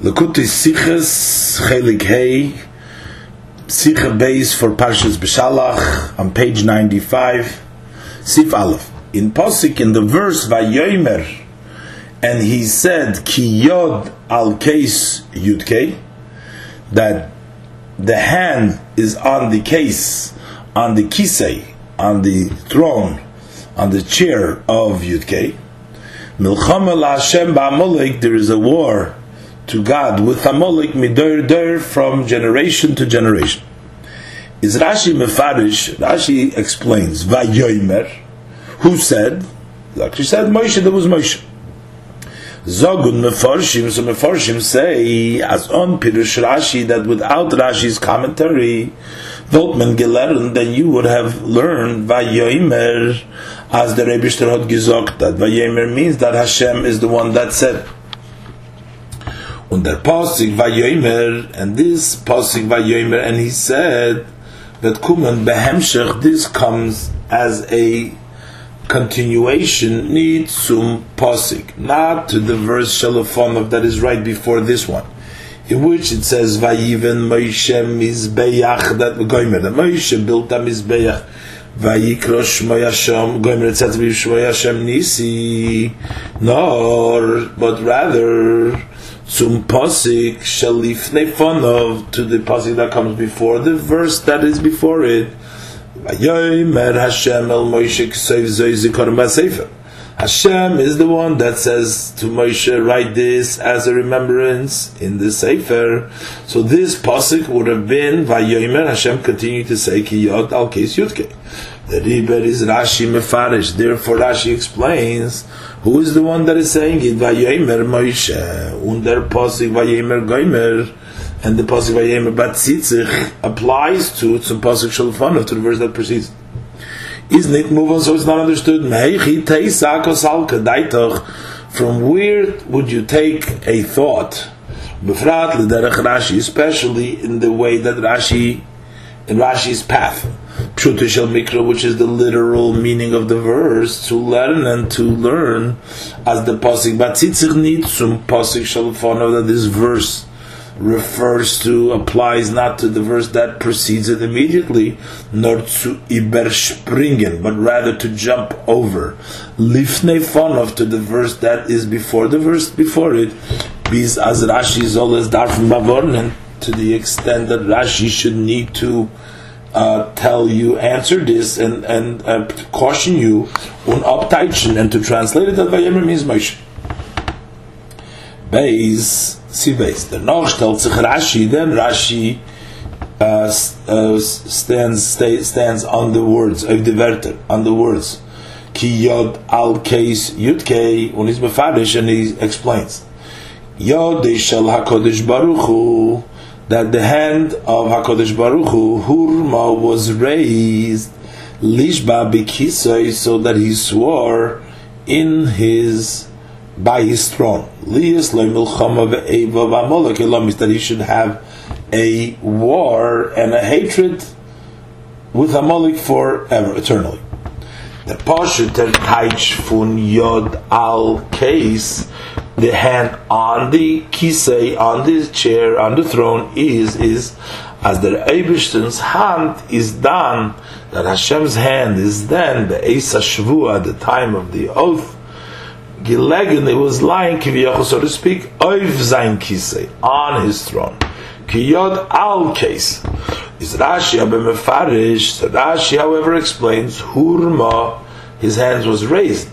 Likkutei Sichos Chelik Hey Sicha base for Parshas B'Shalach on page 95 Sif Aleph. In Posik in the verse Vayomer and he said Ki Yod Al Case Yudke that the hand is on the case on the kisei on the throne on the chair of Yudke Milchama La Hashem Ba'amalek there is a war to God with Amalek midur dur from generation to generation. Is Rashi Mefarish? Rashi explains Vayomer, who said? Actually said Moshe. There was Moshe. Zogun Mefarshim. So Mefarshim say as on Pirush Rashi that without Rashi's commentary, Voltman gelern, then you would have learned Vayomer as the Rebbe had gesagt that Vayomer means that Hashem is the one that said. Und der Posig Vayomer, and this Posig Vayomer, and he said that Kuman Behemshech, this comes as a continuation, need some Posig, not to the verse Shalofonov that is right before this one. In which it says Vayiven Moshe Mizbeach that Goimer that Moshe built a Mizbeach Shmoy Hashem Goimer it says Shmoy Hashem Nisi nor but rather zum posik shalifnei fonov to the posik that comes before the verse that is before it. Hashem is the one that says to Moshe, write this as a remembrance in the Sefer. So this posik would have been Vayomer Hashem continue to say ki yod al kes yudke. The riber is Rashi mefarish. Therefore Rashi explains who is the one that is saying it? Vayomer Moshe. Under posik Vayomer Goimer. And the posik Vayomer Batzitzich applies to some posik Shalfanov to the verse that precedes isn't it move on so it's not understood from where would you take a thought especially in the way that Rashi in Rashi's path Pshutishal Mikra which is the literal meaning of the verse to learn and to learn as the Pasik Batzitzich some Pasik Shalfonov that this verse refers to applies not to the verse that precedes it immediately, nor to überspringen, but rather to jump over. Lifnei fonov to the verse that is before the verse before it. Bis as Rashi is always darfen bavornen to the extent that Rashi should need to uh, tell you, answer this, and and uh, caution you on uptaichen, and to translate it that Vayemer means Moshe. Beis see base. The noch tells Rashi, then Rashi uh, uh, stands stay, stands on the words of the Werter, on the words. Ki yod al case yud kei, when he's mefarish and he explains. Yod shel HaKodesh Baruch Hu, that the hand of HaKodesh Baruch Hu, Hurma was raised, Lishba Bikisoi, so that he swore in his by his throne. That he should have a war and a hatred with Amalek forever, eternally. The Pashut Taich Fun Yod Al case, the hand on the kisei, on the chair, on the throne, is is as the Eibishton's hand is done, that Hashem's hand is then the Esa Shvua, the time of the oath, gelegen, it was lying, so to speak, oiv zain kisei, on his throne. Kiyod al case. Is Rashi abe mefarish, so Rashi, however, explains, hurma, his hands was raised.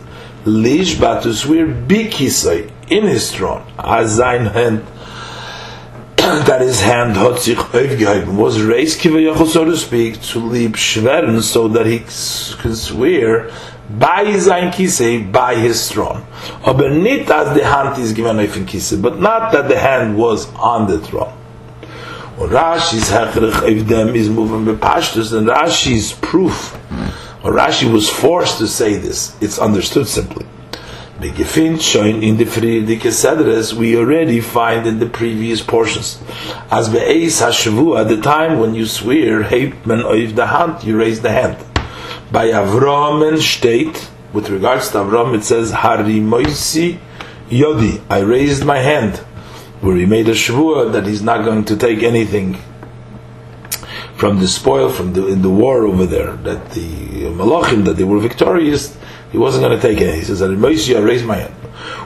Lish batus wir bikisei, in his throne. As zain hand, that his hand hat sich aufgehoben, was raised, so to speak, to leap schweren, so that he could swear, by sein Kise, by his throne. Aber nicht as the hand is given auf in Kise, but not that the hand was on the throne. Und Rashi's hechrich of them is moving bepashtus, and Rashi's proof, or Rashi was forced to say this, it's understood simply. Begefin showing in the Friedike Sedres, we already find in the previous portions. As be'eis hashavu, at the time when you swear, heipman oiv the hand, you raise the hand by Avram and state with regards to Avram it says Harimoisi Yodi I raised my hand where he made a shvua that he's not going to take anything from the spoil from the in the war over there that the malachim that they were victorious he wasn't going to take it. He says I raised my hand.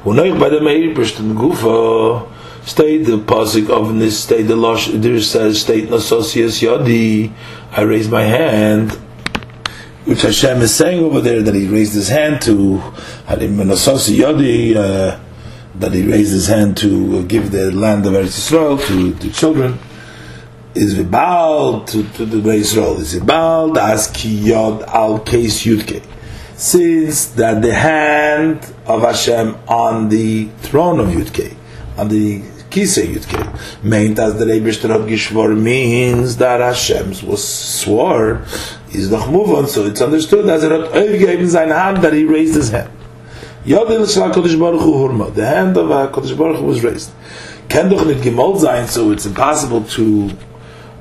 When by the Meir Gufa state the pasuk of this state the losh there says state nasosius yadi I raise my hand which Hashem is saying over there that he raised his hand to Harim Yadi uh, that he raised his hand to give the land of Eretz Yisrael to the children. Is vibal to, to the Israel is vibal as kiyod al case yudke since that the hand of Hashem on the throne of Yudke on the Kise Yudke meant as the Rebbe Shterot Gishvor means that Hashem's was swore is noch move on so it's understood as er hat aufgegeben seine hand that he raised his hand. Shal Baruch Hu Hurma the hand of Kodesh Baruch Hu was raised. Can doch nicht gemold sein so it's impossible to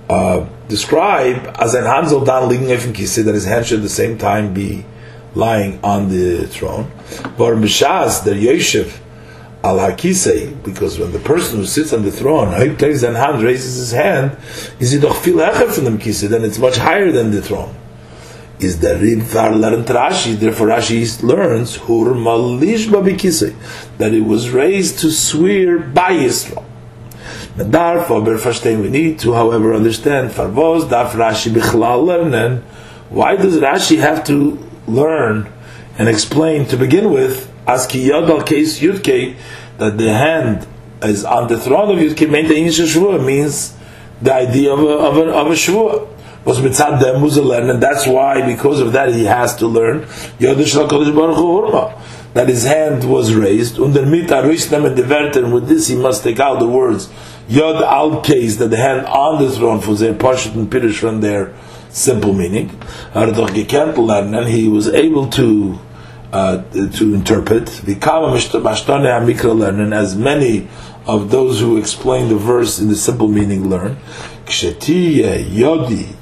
uh, describe as ein Hand soll dann liegen auf dem Kisse, that his hand should at the same time be lying on the throne. But Mishas, the Yeshiv, al hakisei, because when the person who sits on the throne, takes and hand raises his hand, is it doch viel from the kise, then it's much higher than the throne. Is the Rimfar learned Rashi, therefore Rashi learns, Hur malish babikise, that it was raised to swear by throne. Therefore, we need to, however, understand Farvos daf Rashi lernen. Why does Rashi have to learn and explain to begin with Aski Yod al case Yudke that the hand is on the throne of Yudke meant the Shvua means the idea of a, of a, of a Shvua was mitzad dem learn, and that's why because of that he has to learn Yod Shal Kodesh Baruch Hu that his hand was raised und der mit arisnem and the with this he must take out the words Yod al case that the hand on the throne for their Pashut and Pirush from their simple meaning. He was able to uh, to interpret and as many of those who explain the verse in the simple meaning learn. Yodi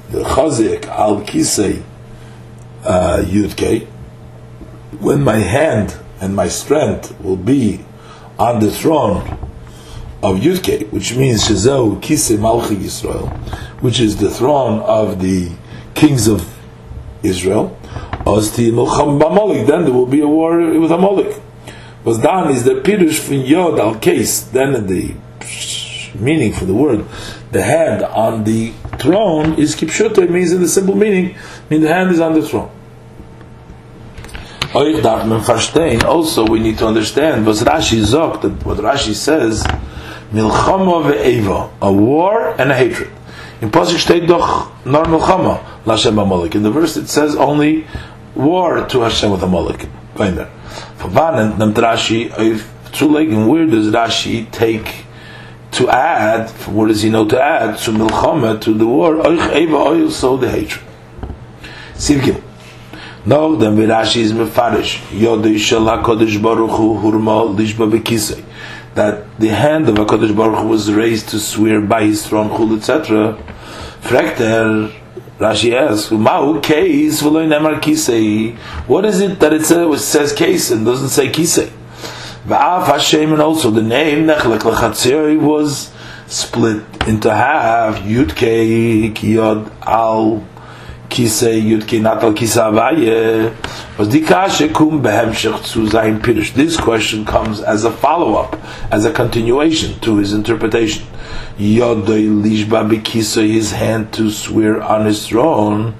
al kisei uh, yudke. When my hand and my strength will be on the throne of Yudke, which means Shezeu Kise Malchi Yisrael, which is the throne of the kings of Israel. Then there will be a war with Amalek. Was done is the pirush from Yod al case. Then the meaning for the word, the hand on the throne is kipshuta. means in the simple meaning, mean the hand is on the throne. Also, we need to understand what Rashi zok that what Rashi says milchama ve'eva, a war and a hatred. In Pasuk steht doch nor milchama l'Hashem Amalek. In the verse it says only war to Hashem with Amalek. There. Verbannen nimmt Rashi zulegen. Where does Rashi take to add? Where does he know to add to milchama to the war? Oich eva oil so the hatred. Sivkim. No, then Rashi is mefarish. Yodei shel HaKadosh Baruch Hu hurma lishba bekisei that the hand of HaKadosh Baruch Hu was raised to swear by his throne, chul, etc. Frekter, Rashi asks, Ma'u case nemar kisei. What is it that it says, case and doesn't say kisei? Va'af Hashem, and also the name Nechlek Lechatzir was split into half. Yud Kei, Kiyod Al Kisei, Yud Kei Natal Kisa Avaye was die kashe kum behemshech zu sein pirush. This question comes as a follow-up, as a continuation to his interpretation. Yodoi lishba bikisa, his hand to swear on his throne.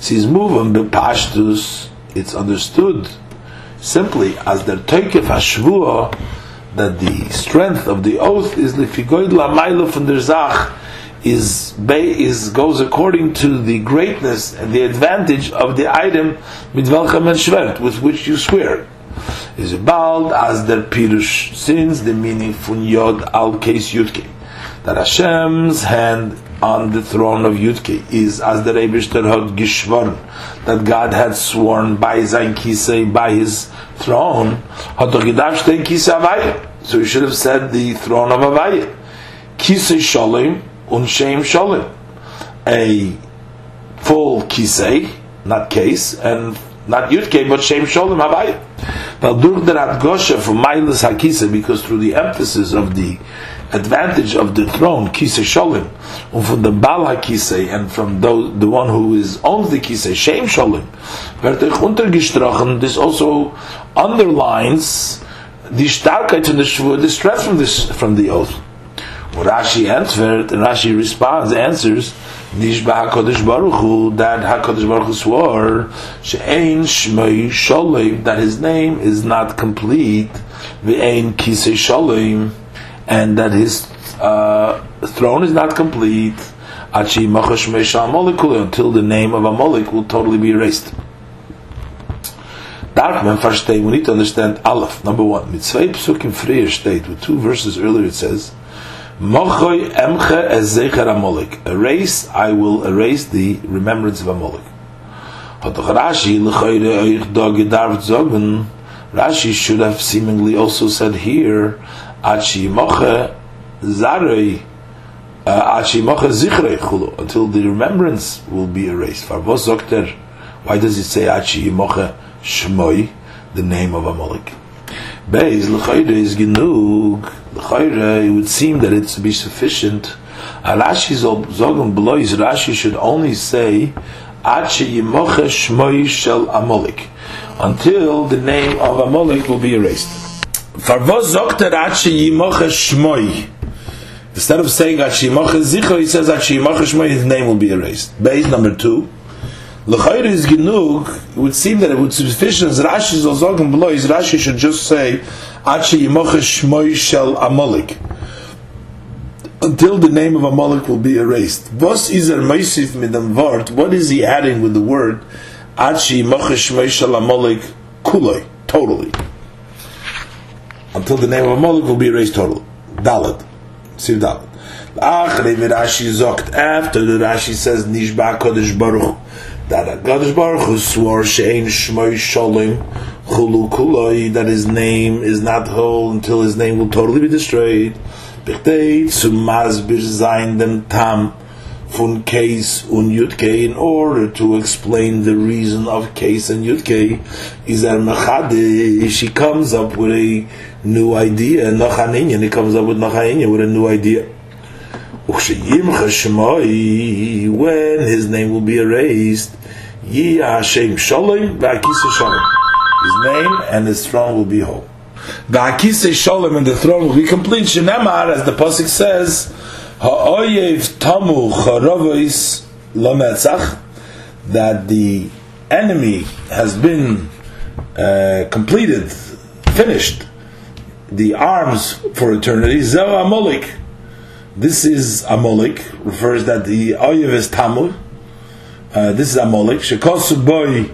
Sees moving bepashtus. It's understood simply as the teikef hashvua that the strength of the oath is lifigoid la from der zach is is goes according to the greatness and the advantage of the item mitvelchem and shvert with which you swear. Is bald as the pirush since the meaning fun yod al case yudke that Hashem's hand on the throne of Yudke is as the Rebishter had gishvorn that God had sworn by sein kisei by his throne. Hat er gedacht kisei so he should have said the throne of Avaya kisei shalom unshem sholim, a full kisei, not case, and not yudke, but shem sholim havaya. Now, durch der Adgosha from Milas HaKisa, because through the emphasis of the advantage of the throne, Kisei Sholim, and from the Bala Kisei, and from those, the one who is owns the Kisei, Shem Sholim, er this also underlines the Starkheit the the strength from, this, from the oath. Rashi answered, and Rashi responds, answers, Nishba HaKadosh Baruch Hu, that HaKadosh Baruch Hu swore, She'ein Shmei Sholim, that his name is not complete, Ve'ein Kisei Sholim, and that his uh, throne is not complete, until the name of Amalek will totally be erased. Darf man verstehen, we need to understand Aleph, number one. Mit zwei Psukim früher with two verses earlier it says, Mochoy emche ezecher Amalek. Erase, I will erase the remembrance of Amalek. Hat Rashi, Rashi should have seemingly also said here, Achi moche zarei, uh, Achi moche zichrei until the remembrance will be erased. Farvos zokter, why does it say Achi moche shmoi, the name of Amalek? Beis, lechoyre is genug, it would seem that it's to be sufficient. Rashi zogen blois. Rashi should only say Ache yimoche shmoi shel Amalek until the name of Amalek will be erased. Farvos zokter Ache yimoche shmoi. Instead of saying Ache yimoche zicho, he says Ache yimoche shmoi. His name will be erased. Base number two. L'chayr is genug. It would seem that it would sufficient. Rashi zogen blois. Rashi should just say Achi Mokeshmoy shall amolik. until the name of Amalek will be erased. What is er midam vart? What is he adding with the word Achi Mochesh Moishal Amalek Kuloi? Totally. Until the name of Amalek will be erased totally. Dalet. Siv Dalet. After the Rashi says Nishba Kodesh Baruch that Kodesh Baruch Hu swore Shein Shmoy Shalom Chulu Kuloi, that his name is not whole until his name will totally be destroyed. Bichtei zu Masbir dem Tam von case und Yudke in order to explain the reason of case and Yudke is that Mechade, she comes up with a new idea, Nochaninyan, he comes up with Nochaninyan with a new idea. When his name will be erased, Hashem Shalom, V'akisa Shalom his name and his throne will be whole. Va'akise shalom and the throne will be complete. Shenemar, as the pasuk says, ha'oyev tamu lometzach, that the enemy has been uh, completed, finished, the arms for eternity. Zeh. This is Amalek, refers that the oyev is tamu. Uh, this is Amalek. Shekosu boy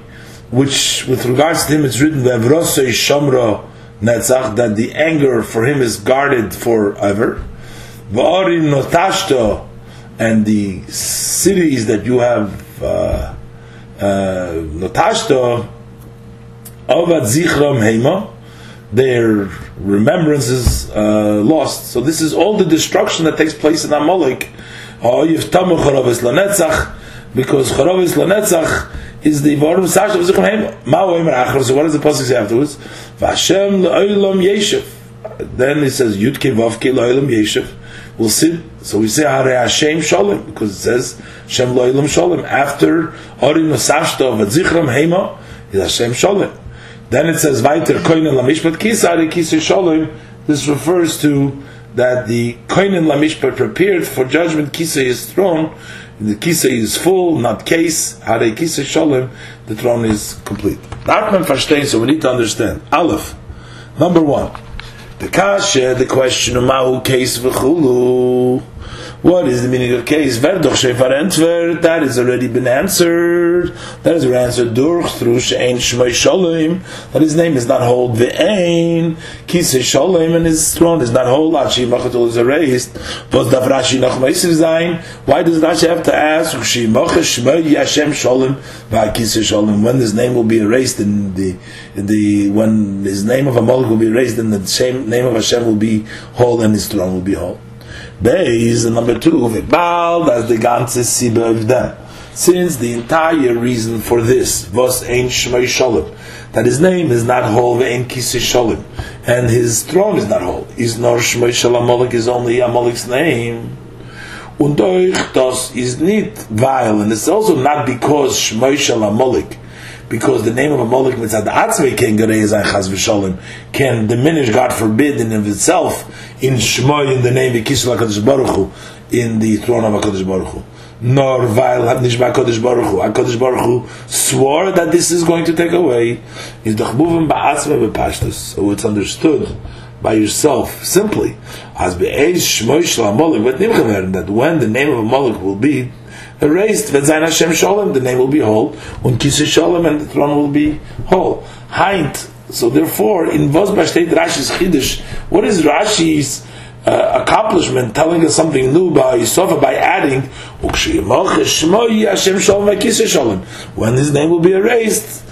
which with regards to him it's written Vevrosei Shamra Netzach that the anger for him is guarded forever. Va'orim Notashto and the cities that you have uh, uh, Notashto Avad Zichram Heima their remembrances uh, lost. So this is all the destruction that takes place in Amalek. Because Charavis Lanetzach is the of Sash of Zichron Heim. Ma So what does the pasuk say afterwards? Vashem le'olam yeshiv. Then it says Yud Ke Vav Ke le'olam yeshiv. We'll see. So we say Hare Hashem Shalom because it says Shem le'olam Shalom. After Orim Nosashto of Zichron Heima is Hashem Shalom. Then it says Vaiter Koinen Lamishpat Kisare Kisar Shalom. This refers to that the Koinen Lamishpat prepared for judgment Kisar is thrown the kisa is full, not case. Hare kisa shalom, the throne is complete. Dartman verstehen, so we need to understand. Aleph, number one. The kasha, the question of ma'u case v'chulu. What is the meaning of case? Verdoch shefar entver. That has already been answered. That is answered durch through she'ein shmei shalom. That his name is not hold ve'ein. Kise shalom and his throne is not hold. Achi machatul is erased. Vos dav Rashi nach meisiv zayin. Why does Rashi have to ask? She machas shmei yashem shalom va'kise shalom. When his name will be erased in the, in the, when his name of Amalek will be erased, then the same name of Hashem will be whole and his throne will be whole. And number two, Vibal, that's the ganze Sibbe of them. Since the entire reason for this was Ein Shmei Shalom, that his name is not whole, Ein Kisi Shalom, and his throne is not whole, is nor Shmei Shalom Amalek is only Amalek's name. Und euch das is nicht weil, and it's also not because Shmei Shalom Amalek, because the name of a Moloch mitzad atzvei can gerei chaz v'sholem can diminish, God forbid, in of itself in Shmoy in the name of Kisel HaKadosh Baruch Hu, in the throne of HaKadosh Baruch Hu. Nor weil hat nicht bei Baruch Hu. HaKadosh Baruch Hu swore that this is going to take away. Is doch moving ba'atzvei b'pashtus. So it's understood by yourself simply as be'ez shmoy shel amolik what nimchaver that when the name of a molik will be erased. When zayin Hashem shalom the name will be whole. And kisei shalom and the throne will be whole. Heint so therefore in vos b'shteit Rashi's chiddush what is Rashi's uh, accomplishment telling us something new by Yisofa by adding when his name will be erased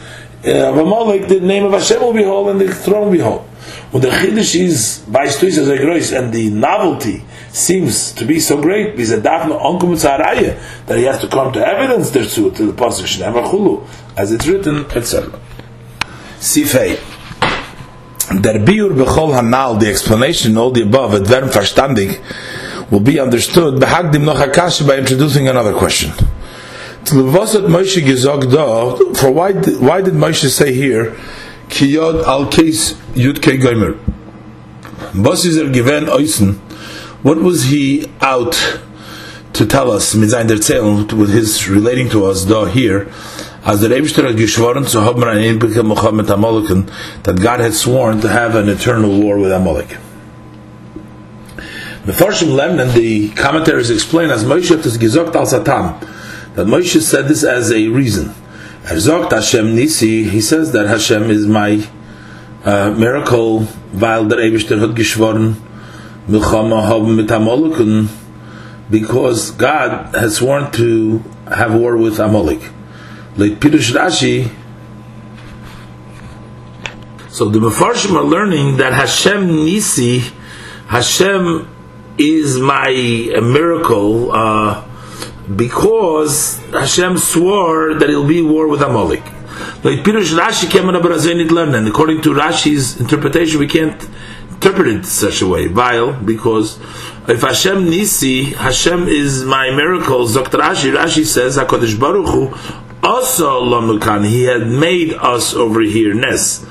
uh, the name of Hashem will be whole and the throne will be whole when the chiddush is by stuis as a and the novelty seems to be so great because dafna onkum that he has to come to evidence thereto to the pasuk shnever chulu as it's written etc. Sifei. Der biur bechol hanal, the explanation, all the above, at verm verstandig, will be understood, behagdim noch akashi by introducing another question. For why, why did Moshe say here, Kiyod al case Yud Ke. Was is er given oisen? What was he out to tell us, Mizayin der Zell, with his relating to us, da here, as the Rebishter had geschworen zu haben an Inbeke Mohammed Amalekin, that God had sworn to have an eternal war with Amalek. The Farshim Lemnon, the commentaries explain as Moshe has gesagt al Satan, that Moshe said this as a reason. Er Hashem Nisi, he says that Hashem is my uh, miracle, weil der Eibishter hat geschworen, Milchama haben mit Amalek, because God has sworn to have war with Amalek. Like Pirush Rashi, so the Mefarshim are learning that Hashem Nisi, Hashem is my miracle, uh, because Hashem swore that it'll be war with Amalek. Like Pirush Rashi came on a learn, and according to Rashi's interpretation, we can't interpret it such a way. Vile, because if Hashem Nisi, Hashem is my miracle. Dr. Rashi, Rashi says Hakadosh Baruch Hu also Lamukan. He had made us over here Nes.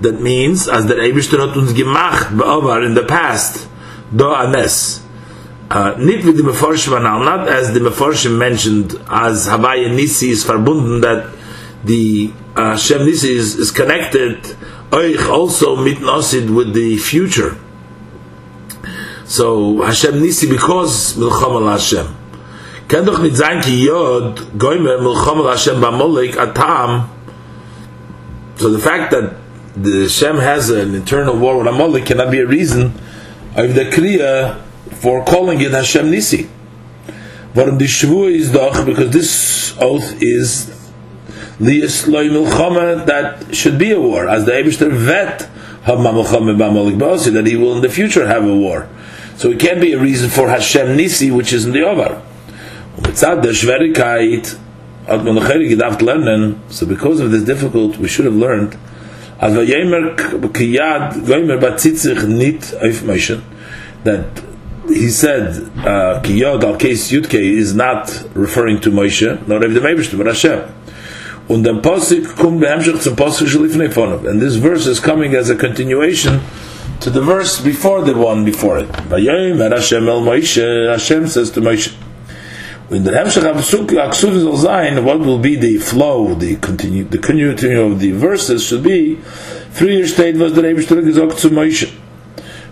That means as the Eibishter hat uns gemacht in the past do a Nes. Uh, nicht wie die Meforshim anal, not as the Meforshim mentioned, as Havaya Nisi is verbunden, that the uh, Hashem Nisi is, is connected, euch also mit Nosid with the future. So Hashem Nisi because Milchom al Hashem. Ken doch sein ki Yod goyme Milchom al Hashem b'Amalek atam. So the fact that the Hashem has an internal war with Amalek cannot be a reason of the Kriya for calling it Hashem Nisi. Is because this oath is the Isloi Milchama that should be a war, as the Eibishter vet that he will in the future have a war. So it can't be a reason for Hashem Nisi, which is in the Ovar. So because of this difficult, we should have learned, that he said uh, kiyod al case yudke is not referring to Moshe, nor Rev the but Hashem. And this verse is coming as a continuation to the verse before the one before it. Vayomer Hashem says to Moshe, when the Hemshech Aksud will sein, what will be the flow, the continue, the continuity of the verses should be, three years state was Rebbe Shtur gesagt zu Moshe.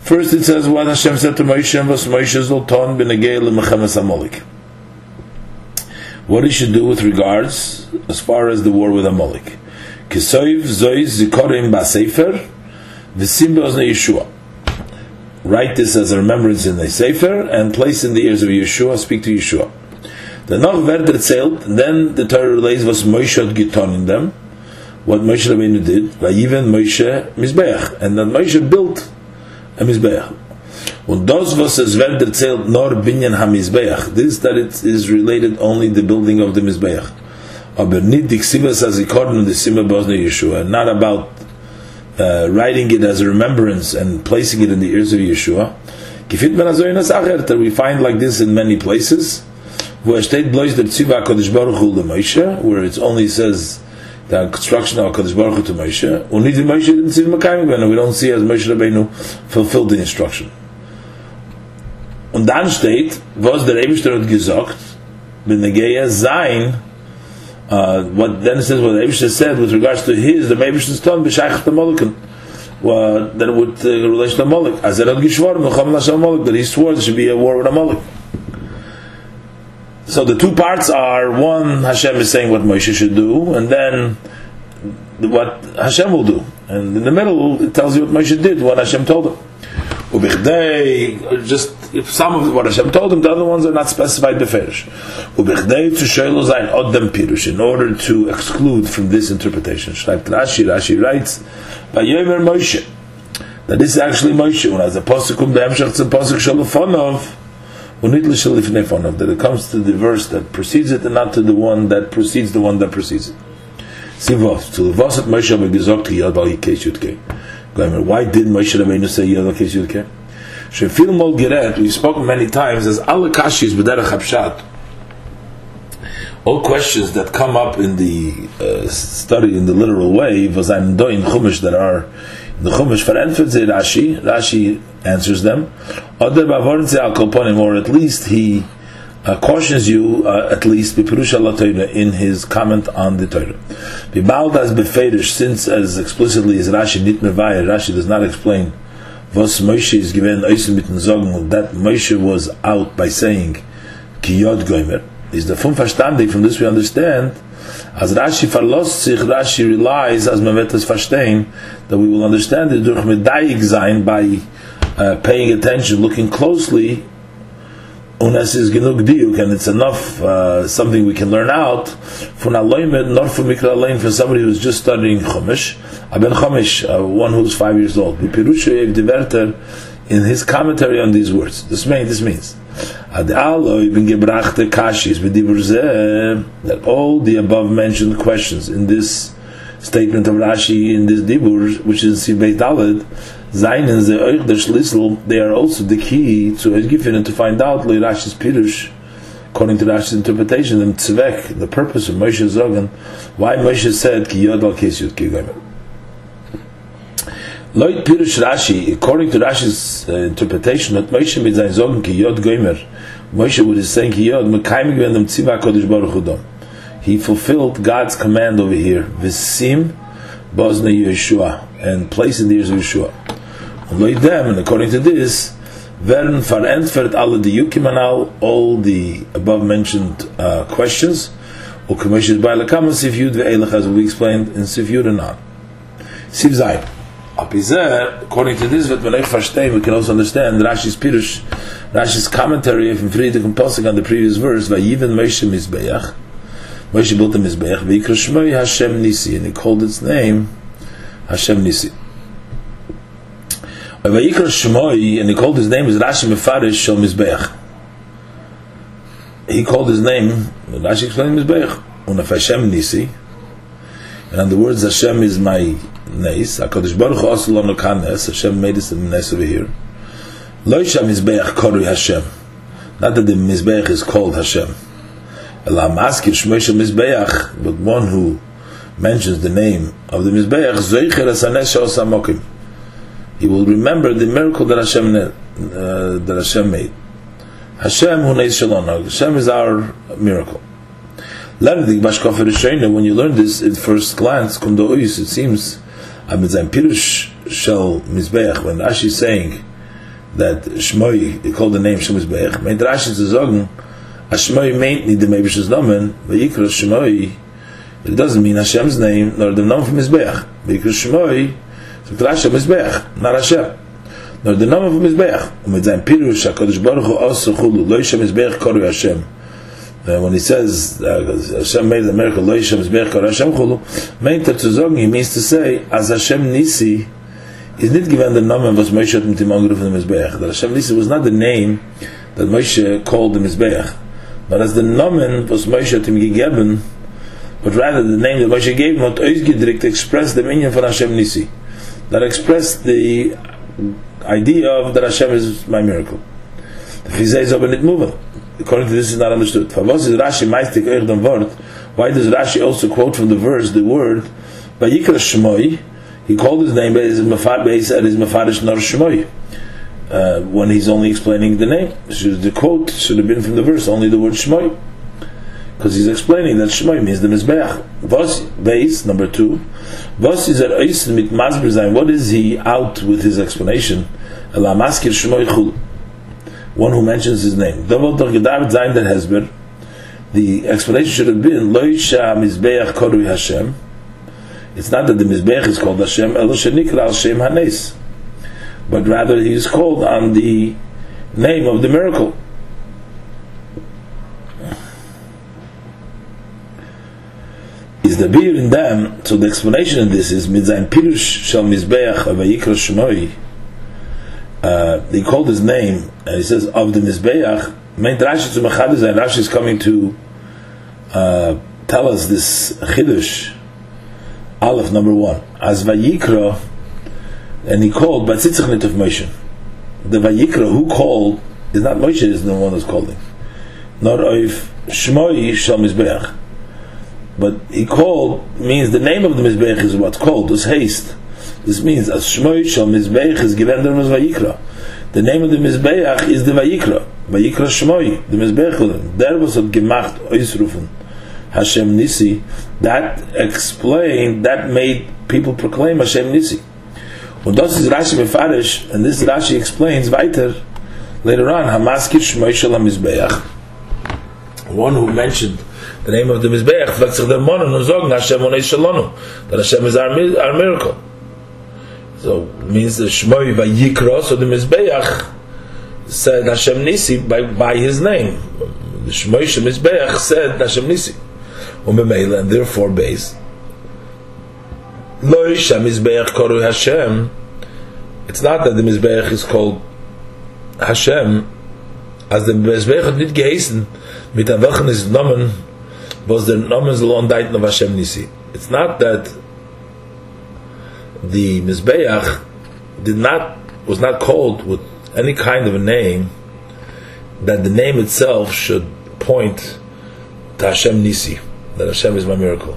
First it says what Hashem said to Moshe, and was Moshe Zoltan ben Agel Mechemes Amalek. What he should do with regards, as far as the war with Amalek. Kisoiv Zoiz Zikorim Basefer, V'sim Be'ozne Yeshua. Write this as a remembrance in the Sefer, and place in the ears of Yeshua, speak to Yeshua. The noch wird erzählt, then the Torah relates was Moshe had getan in them, what Moshe Rabbeinu did, by even Moshe Mizbeach, and then Moshe built a Mizbeach. Und das, was es wird erzählt, nor binyan ha-mizbeach, this that it is related only the building of the Mizbeach. Aber nicht die Ksivas as ikorden und the Sima Bosna Yeshua, not about uh, writing it as a remembrance and placing it in the ears of Yeshua. Gefit man also in that we find like this in many places, wo er steht bloß der Baruch Hu Moshe, where it only says the construction of HaKadosh Baruch Hu to Moshe, und nicht Moshe didn't see the Makayim we don't see as Moshe Rabbeinu fulfilled the instruction. Und dann steht, was der Eberster hat gesagt, bin Negeya sein, uh, what then it says what the Eberster said with regards to his, the Eberster's tongue, b'shayach the Molokin, well, then it would uh, relation to Moloch. As had Gishwar, Mecham Lashem Moloch, that he swore there should be a war with a Moloch. So the two parts are, one, Hashem is saying what Moshe should do, and then what Hashem will do. And in the middle, it tells you what Moshe did, what Hashem told him. Ubichdei, just if some of what Hashem told him, the other ones are not specified beferish. Ubichdei to shelo zayin odem pirush, in order to exclude from this interpretation. Schreibt Rashi, Rashi writes, Vayomer Moshe, that this is actually Moshe, when as a posuk be'emshach tzim posuk shalofonov, unit l'shalifnefonov, that it comes to the verse that precedes it and not to the one that precedes the one that precedes it. Yad. Why did Moshe Rabbeinu say Yod Kes Yud Ke? Shefil Mol Geret, we've spoken many times, as Al Kashis B'derech Hapshat. All questions that come up in the uh, study in the literal way, was I'm doing Chumash that are the Chumash for Enfitzei Rashi, Rashi answers them. Oder Bavorinze Al Kolponim, or at least he uh, cautions you uh, at least Pirush Allah Torah in his comment on the Torah. Bibaldas beferish since as explicitly as Rashi nit mevayir, Rashi does not explain was Moshe is given oisen mitten sagen that Moshe was out by saying ki yod goimer is the fun verstandig from this we understand as Rashi verlost sich Rashi relies as man wird es verstehen that we will understand it durch medayig sein by uh, paying attention looking closely unas is genug diuk, and it's enough uh, something we can learn out for aloymed, not for mikra alein, for somebody who's just studying chumash. Aben chumash, uh, one who's five years old. Bipirusha diverter in his commentary on these words. This means this means ad aloy bin gebrachte kashis that all the above mentioned questions in this statement of Rashi in this dibur, which is Sibei Daled, Zainen ze euch der Schlüssel, they are also the key to Giffen and to find out Lo Rashi's Pirush, according to Rashi's interpretation, the Tzvek, the purpose of Moshe Zogan, why Moshe said, Ki Yod Al Kes Yud Ki Gomer. Loit Pirush Rashi, according to Rashi's uh, interpretation, that Moshe mit sein Zogan Ki Yod Gomer, Moshe would say Ki Yod, Mekayim Gwen dem Tziva Kodesh Baruch Hudom. He fulfilled God's command over here, Visim Bosna Yeshua, and place in the ears of Yeshua. and according to this, werden verantwortet alle die Yukimanal, all the above mentioned uh, questions, or commissioned by Lakama Sifyud ve'elach, as we explained in Sifyud and on. Siv Zayin. According to this, what we can also understand Rashi's Pirush, Rashi's commentary from Friedrich and Posik on the previous verse, Vayiven Moshe Mizbeach, Moshe built the Mizbeach, V'ikra Shmoi Hashem Nisi, and he called its name Hashem Nisi. Vayikra Shmoi, and he called his name is Rashi Mefarish Shel Mizbeach. He called his name, Rashi explained Mizbeach, Unaf Hashem Nisi, and in the words Hashem is my Neis, HaKadosh Baruch Hu also lo Kanes, Hashem made us the Nes over here. Lo Yisha Mizbeach Korui Hashem. Not that the Mizbeach is called Hashem. Ela Maskir Shmoi Shel Mizbeach, but one who mentions the name of the Mizbeach, Zoicher Asanes Shal Samokim he will remember the miracle that Hashem uh, that Hashem made. Hashem hu shalom. Hashem is our miracle. When you learn this at first glance, it seems Pirush Shel Mizbeach, when Rashi is saying that Shmoi, he called the name Shem Mizbeach, meint Rashi zu sagen, Shmoi meint nicht dem Eibisches Namen, Vayikra Shmoi, it doesn't mean Hashem's name, nor the name from Mizbeach. Vayikra Shmoi, so Rasha Mizbeach, not Hashem. Nor the name of Mizbeach. Und mit seinem Pirush, HaKadosh Baruch Hu also chulu, lo Yisha Mizbeach koru Hashem. Uh, when he says Hashem made the miracle, lo Yisha Mizbeach koru Hashem chulu, meint er zu sagen, he means to say, as Hashem Nisi, is not given the name was Moshe hat mit dem angerufen im Mizbeach. The Hashem Nisi was not the name that Moshe called the Mizbeach. But as the name was Moshe ihm gegeben, but rather the name that Moshe gave him hat ausgedrückt expressed the meaning von Hashem Nisi. That expressed the idea of that Hashem is my miracle. The Fizeh is aber nicht moving. According to this is not understood. Why does Rashi also quote from the verse the word Vayikra Shmoi? He called his name, his mafarish nor Shmoi. Uh, when he's only explaining the name, should, the quote should have been from the verse only the word Shmoi, because he's explaining that Shmoi means the mizbeach. Vos base number two. Vos is at mit What is he out with his explanation? Ela maskir Shmoi chul. One who mentions his name. The explanation should have been mizbeach Hashem. It's not that the Mizbeach is called Hashem, Hashem Hanes. But rather he is called on the name of the miracle. Is the beer in them, so the explanation of this is Midzayin Pirush Shal Mizbeach Avayikra Shmoi. Uh, they called his name, and he says, of the Mizbeach, meant Rashi to Mechadiz, and Rashi is coming to uh, tell us this Chidush, Aleph number one. As Vayikra, and he called Batzitzichnit of Moshe. The Vayikra who called is not Moshe is the one who's calling. Nor if Shmoi Shal Mizbeach. But he called means the name of the Mizbeach is what's called, was haste. This means as Shmoi Shal Mizbeach is given was Vayikra. The name of the Mizbeach is the Vayikra. Vayikra Shmoi, the Mizbeach. There was a gemacht Oisrufen. Hashem Nisi, that explained, that made people proclaim Hashem Nisi. Und das ist Rashi Mefarish, and this Rashi explains weiter later on, Hamaskir Shmoishel HaMizbeach. One who mentioned the name of the Mizbeach, sich der Mann und sagen, Hashem Onei Shalonu, that Hashem is our, our miracle. So, means the Shmoi Vayikra, so the Mizbeach said Hashem Nisi by, by his name. The Shmoi Mizbeach said Hashem Nisi umemela, and therefore base. Lo Hashem Mizbeach Koru Hashem. It's not that the Mizbeach is called Hashem, as the Mizbeach hat nicht geheißen, mit der welchen ist Nomen, was der Nomen soll andeuten of Hashem Nisi. It's not that the Mizbeach did not, was not called with any kind of a name, that the name itself should point to Hashem Nisi that Hashem is my miracle.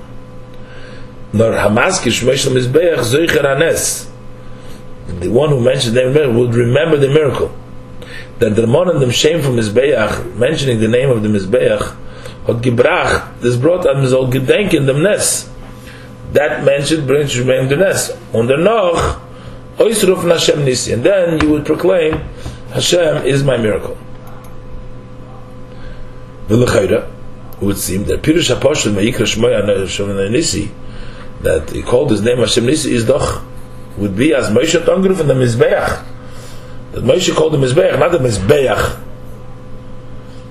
Nor Hamaski Shmesh Mizbeach Zoicher Anes. The one who mentioned the name would remember the miracle. That the man and them shame from Mizbeach, mentioning the name of the Mizbeach, hat gebracht, this brought an soll gedenken dem Nes. That mentioned brings Shmeim the Nes. Und danach, Oisruf Hashem Nisi. And then you would proclaim, Hashem is my miracle. V'lechayra, would seem that Pirush HaPoshel Meikra Shmoy Nisi that he called his name Hashem Nisi is doch would be as Moshe Tongru from the Mizbeach that Moshe called the Mizbeach not the Mizbeach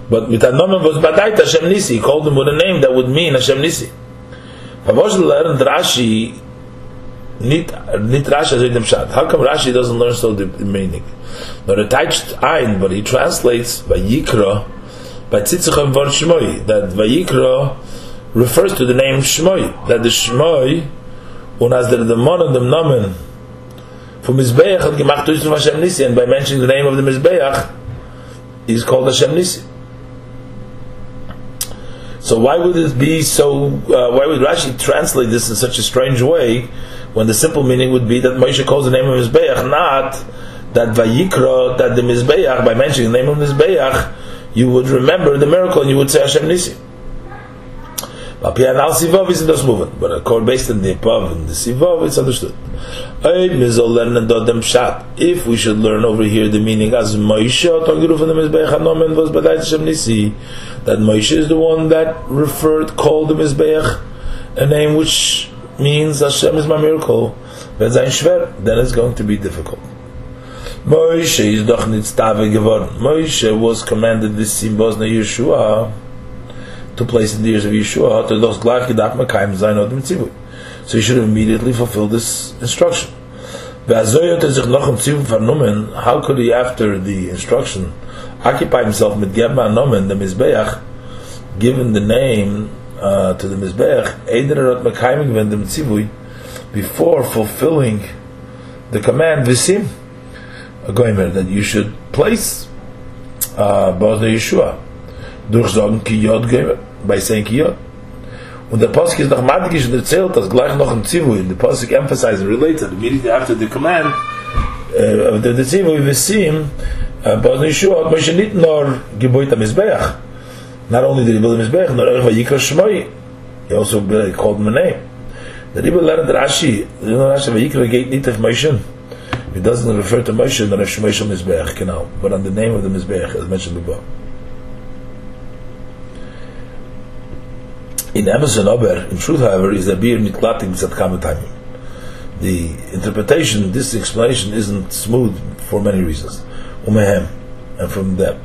but mit Anomen was Badait Hashem Nisi he called him with a name that would mean Hashem Nisi Pavoshel learned Rashi nit nit Rashi as dem Shad how come Rashi doesn't learn so the meaning but it touched ein but he translates by Yikra by Tzitzichem Shmoi, that Vayikra refers to the name Shmoi, that the Shmoi, und as der Demon und dem Namen from Mizbeach hat gemacht durch Hashem Nisi, and by mentioning the name of the Mizbeach, is called Hashem Nisi. So why would it be so? Uh, why would Rashi translate this in such a strange way, when the simple meaning would be that Moshe calls the name of Mizbeach, not that Vayikra, that the Mizbeach, by mentioning the name of Mizbeach, you would remember the miracle and you would say Hashem Nisi. But Sivov is not moving, but according based on the above and the Sivov, it's understood. If we should learn over here the meaning as Moshe from the Mizbeach Hanomen was Badai Hashem Nisi, that Moshe is the one that referred, called the Mizbeach a name which means Hashem is my miracle, then it's going to be difficult. Moshe is doch nicht stave geworden. Moshe was commanded this symbols na Yeshua to place in the ears of Yeshua those. So he should have immediately fulfill this instruction. How could he, after the instruction, occupy himself with Gebma Nomen, the Mizbeach, given the name uh, to the Mizbeach, before fulfilling the command, Visim, that you should place uh, Yeshua, by saying Ki Und der Pasuk ist noch magisch und erzählt, dass gleich noch ein Zivui, the Pasuk emphasizes and relates immediately after the command of the, the Zivui, we see him, but Yeshua hat Moshe nicht nur geboit am Mizbeach, not only did he build a Mizbeach, nor Erich Vayikra Shmoi, he also called a name. The Rebbe learned Rashi, you know Rashi, Vayikra gate nicht of Moshe, it doesn't refer to Moshe, nor Shmoi Shal Mizbeach, genau, but on the name of the Mizbeach, as mentioned above. In Emerson Ober, in truth, however, is a beer nitlating tzadkamatayim. The interpretation, this explanation isn't smooth for many reasons. Umehem, and from them.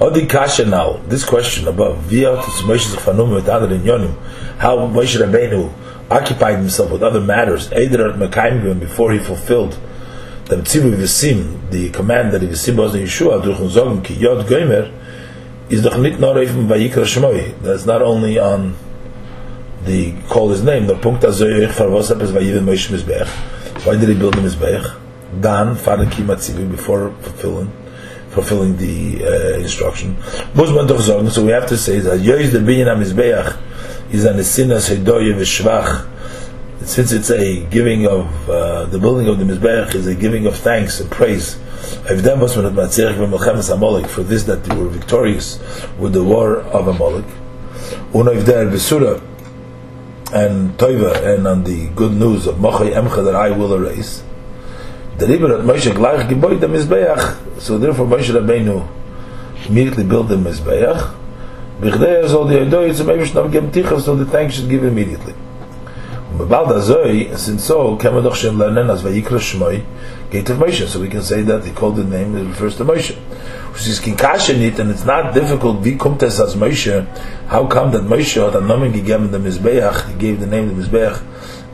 Odi kasha now, this question above, via Moshe Zechfanum with other in Yonim, how Moshe Rabbeinu occupied himself with other matters, Eider at before he fulfilled the Tzivu Visim, the command that he Visim was in Yeshua, Durchun Zogim ki Yod Goimer, is doch nit nor even Vayikra Shmoi. That's not only on the call his name. The punkt as was es bei jedem meish why did he build the Mizbeach dan far ki matzivi before fulfilling fulfilling the uh, instruction. So we have to say that yois the binyan Mizbeach is an sinas hedoye v'shvach. Since it's a giving of uh, the building of the Mizbeach is a giving of thanks and praise for this that they were victorious with the war of Amalek. Unoivder Besura and Toiva and on the good news of Mochay Emcha that I will erase, the river at Moshe gleich geboit the Mizbeach, so therefore Moshe Rabbeinu immediately built the Mizbeach, Bichdei soll die Eidoi zum Eivish noch geben Tichav, so the thanks should give immediately. Und bebald azoi, since so, kemmer doch shem lernen as vayikra shmoi, gate of Moshe, so we can say that he called the name, it refers to Moshe. which is kinkashenit, and it's not difficult, wie kommt es as Moshe, how come that Moshe had a nomen gegeben the Mizbeach, he gave the name the Mizbeach,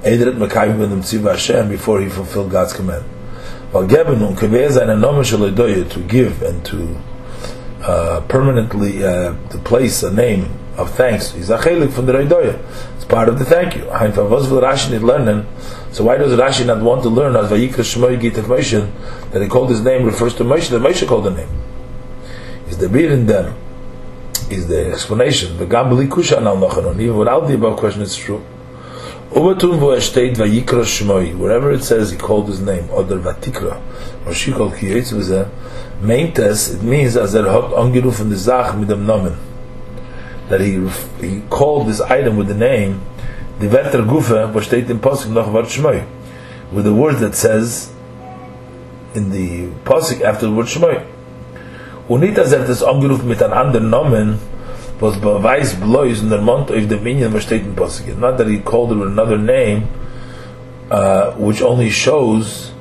Edret Mekayim ben Tziva Hashem, before he fulfilled God's command. Weil geben und keveh seine nomen shel to give and to uh, permanently uh, to place a name of thanks is a chelik from the Reidoya. It's part of the thank you. Hein von was will Rashi not learn? So why does Rashi not want to learn as Vayikra Shmoy Git of Moshe that he called his name refers to Moshe that Moshe called the name? is the beer in them is the explanation the gambli kusha now noch and even without the above question it's true Ubatun vo estate vayikra shmoi wherever it says he called his name oder vatikra or she called kiyetz was a it means as er hat angerufen the zach mit dem namen that he he called this item with the name the vetter gufa vo steht in posik noch vart shmoi with the word that says in the posik after the word shmoi und nicht, dass er mit einem anderen Namen, was beweist bloß in der Mond auf dem Minion, was steht in. Not that he called it with another name, uh, which only shows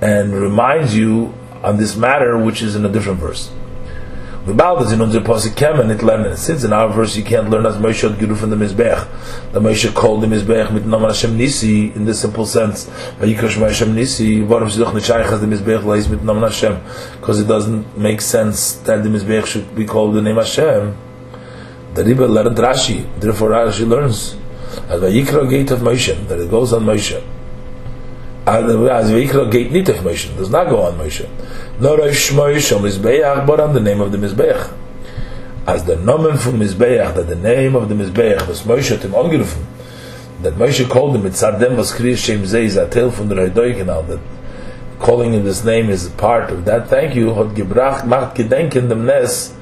and reminds you on this matter, which is in a different verse. V'bal does in unser Posik kemen it lernen. Since in our verse you can't learn as Moshe had giru from the Mizbech. The Moshe called the Mizbech mit Naman Hashem Nisi in the simple sense. Vayikash Hashem Nisi, warum sie doch nicht shaykh as the Mizbech leis mit Naman Hashem? Because it doesn't make sense that the Mizbech should be called the name Hashem. The Rebbe learned Rashi, therefore Rashi learns as Vayikra gate of Moshe, that it goes on Moshe. As Vayikra gate nit of Moshe, does not go on Moshe. nor a shmoy shom mizbeach, but on the name of the mizbeach. As the nomen from mizbeach, that the name of the mizbeach was Moshe hat ihm angerufen, that Moshe called him, mitzar dem was kriya shem zeh, is a tale from the Reidoikenal, that calling him this name is part of that. Thank you, hat gebracht, macht gedenken dem Nes,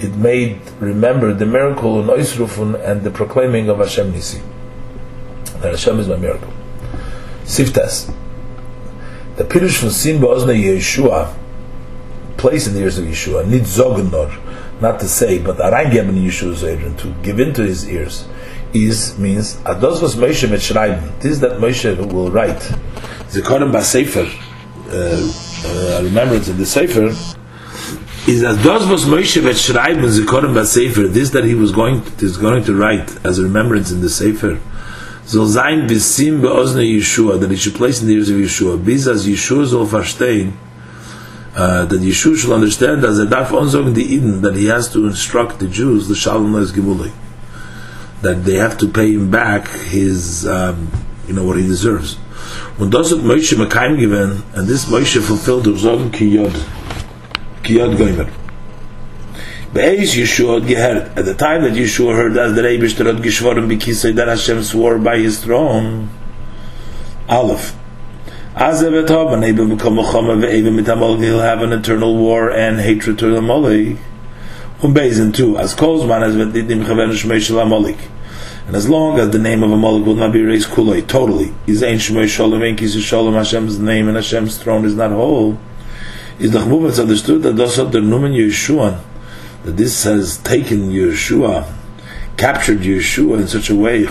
it made remember the miracle in Oisrufun and the proclaiming of Hashem Nisi. That Hashem is my miracle. Siftas. The Pirush from Sin Ba'ozna Yeshua, place in the ears of Yeshua, nid zogenor, not to say, but areingeben in Yeshua's ear, to give into his ears, is, means, ados was Moshe mit schreiben, this is that Moshe will write. Zikonim Ba-Sefer, uh, uh, remembrance in the Sefer, is that those was Moshe mit schreiben, Zikonim Ba-Sefer, this that he was going to, is going to write as a remembrance in the Sefer, soll sein Vissim beozne Yeshua, that he should place in the ears of Yeshua. Bis as Yeshua soll verstehen, uh, that Yeshua should understand as er darf onsorgen die Eden, that he has to instruct the Jews, the Shalom Les Gemuli, that they have to pay him back his, um, you know, what he deserves. Und das hat Moshe Mekayim given, and this Moshe fulfilled the Zogen ki Yod, ki. Be'ez Yeshua had gehört. At the time that Yeshua heard as the Rebbe had geschworen bikisei that Hashem swore by his throne. Aleph. As er wird haben, Ebe bekomme Chome ve'Ebe mit Amalek, he'll have an eternal war and hatred to Amalek. Und Bezen too, as Kozman as didim chaven Shmei Shel Amalek. And as long as the name of a Amalek will not be raised kuloi, totally, is ein Shmei Shalom, ein Kisi Shalom, Hashem's name and Hashem's throne is not whole, is the Chmuvah understood that those are the Numen Yeshuan, that this has taken Yeshua, captured Yeshua in such a way,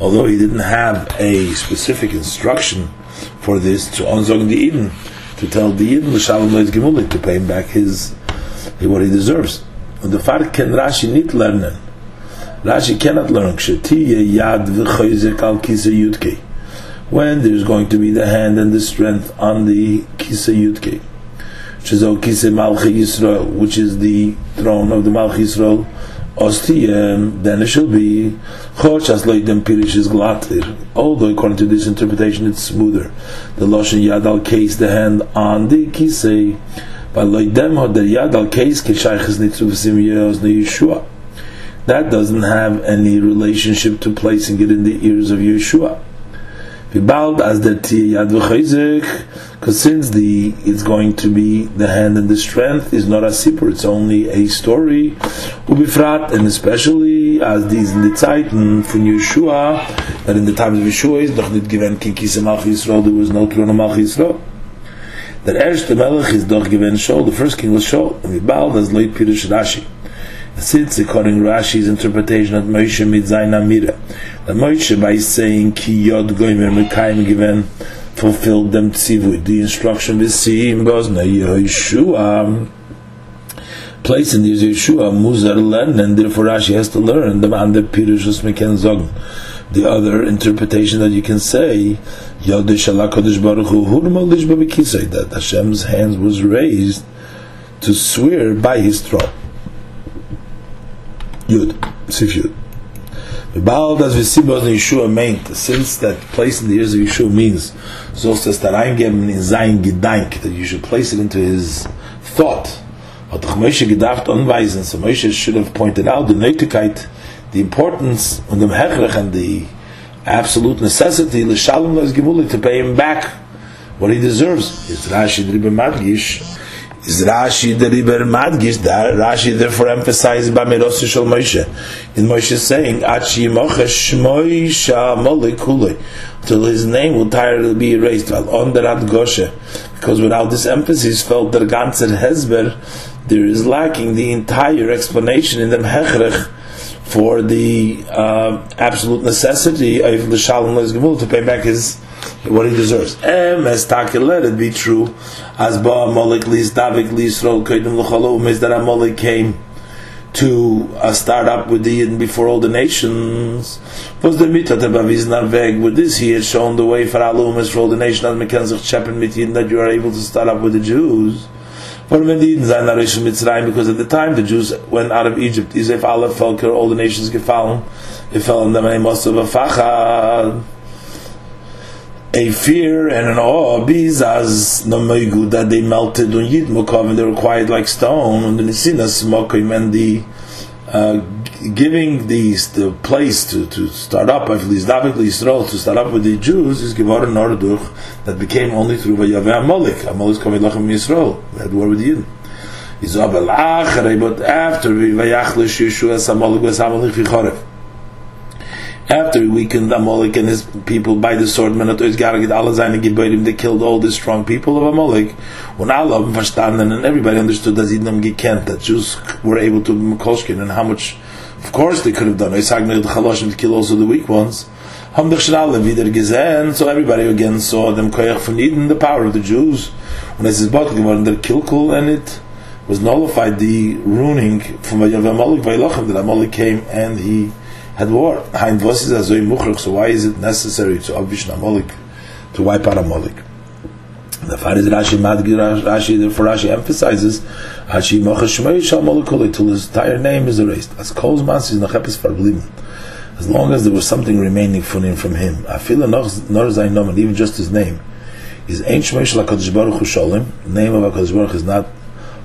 although he didn't have a specific instruction for this to onzog the Eden, to tell the Eden to pay him back his what he deserves. And the fact can Rashi not learn. Rashi cannot learn when there's going to be the hand and the strength on the kisa yudke Yisrael, which is the throne of the Malchi Yisrael, Ostiyem, then it shall be Chosh as Leidem Pirish is glatir. Although according to this interpretation it's smoother. The Loshen Yad al case, the hand on the Kisei, but Leidem or the Yad al case Keshayches Nitzu V'sim Yeos Yeshua. That doesn't have any relationship to placing it in the ears of Yeshua. Vibald as the Yad V'chayzik because since the it's going to be the hand and the strength is not a sipur, it's only a story. Ubifrat, and especially as these in the Zeiten from Yeshua, that in the times of Yeshua is doch nicht given kin kise Malch Yisrael, there was no throne of Malch Yisrael. That erste Melech is doch given Shol, the first king was Shol, and Vibal as late Pirush Rashi. Since according Rashi's interpretation of Moshe Midzayin Amira, that Moshe by saying ki yod goymer mekayim given fulfilled them tzivui. The instruction in Gozna Yeshua place in this Yeshua Muzar learn and therefore Rashi has to learn the under Pirushus Meken Zog. The other interpretation that you can say Yodesh Kodesh Baruch Hu that Hashem's hands was raised to swear by his throne. Yud, Sif Yud. Bald as we see was Yeshua meant, since that place in the ears of Yeshua means, so says that eingeben in sein Gedank, that you should place it into his thought. Hat doch Moshe gedacht anweisen, so Moshe should have pointed out the Nötigkeit, the importance and the Hechrech and the absolute necessity, l'shalom les gemuli, to pay him back what he deserves. It's Rashi Dribe Madgish, is Rashi the Riber Madgish that Rashi therefore emphasizes Bamiros Shel Moshe. In Moshe saying, Achi Mochesh Moshe Molekule, till his name will entirely be erased. On the Rad Goshe, because without this emphasis, felt der ganze Hezber, there is lacking the entire explanation in the Hechrech for the uh, absolute necessity of the Shalom Gemul to pay back his what he deserves. Em as let it be true as ba Amalek lis davik lis rol kodim l'chalom is that Amalek came to uh, start up with the Yidden before all the nations. Was the mitzvah baviz narveg with this he had shown the way for alumas for all the nations as mekenzach shepen mit Yidden that you are able to start up with the Jews. But when the Yidden zayin narishim mitzrayim because at the time the Jews went out of Egypt, is if alle Völker, all the nations gefallen, it fell and most of a fachad a fear and an awe bis as no that they melted on Yidmukov and they were quiet like stone and the Nisinas Mokim and the uh, giving these the place to, to start up at least David Yisrael to start up with the Jews is given Norduch that became only through Vayaveh Amalek Amalek coming Lachem Yisrael. Had war with Yidden but after Vayachlish Yeshua Samalek was Amalek Fichorev after he weakened Amalek and his people by the sword, they killed all the strong people of Amalek. When Allah and everybody understood that Jews were able to Mekoshkin and how much, of course, they could have done. to kill also the weak ones. So everybody again saw them von Eden, the power of the Jews. When es ist bottle geworden, der Kilkul, and it was nullified the ruining from Amalek, that Amalek came and he had war. So why is it necessary to obvish Amalek, to wipe out Amalek? The fact is Rashi Madgir Rashi therefore Rashi emphasizes Hashi Mocha Shmei Shamalakuli till his entire name is erased. As Kol's Mas is Nachepes Farblim. As long as there was something remaining from him from him. Afila nor Zayin Nom, and even just his name. Is Ein Shmei Shal HaKadosh Baruch Hu Shalom. Name of HaKadosh Baruch is not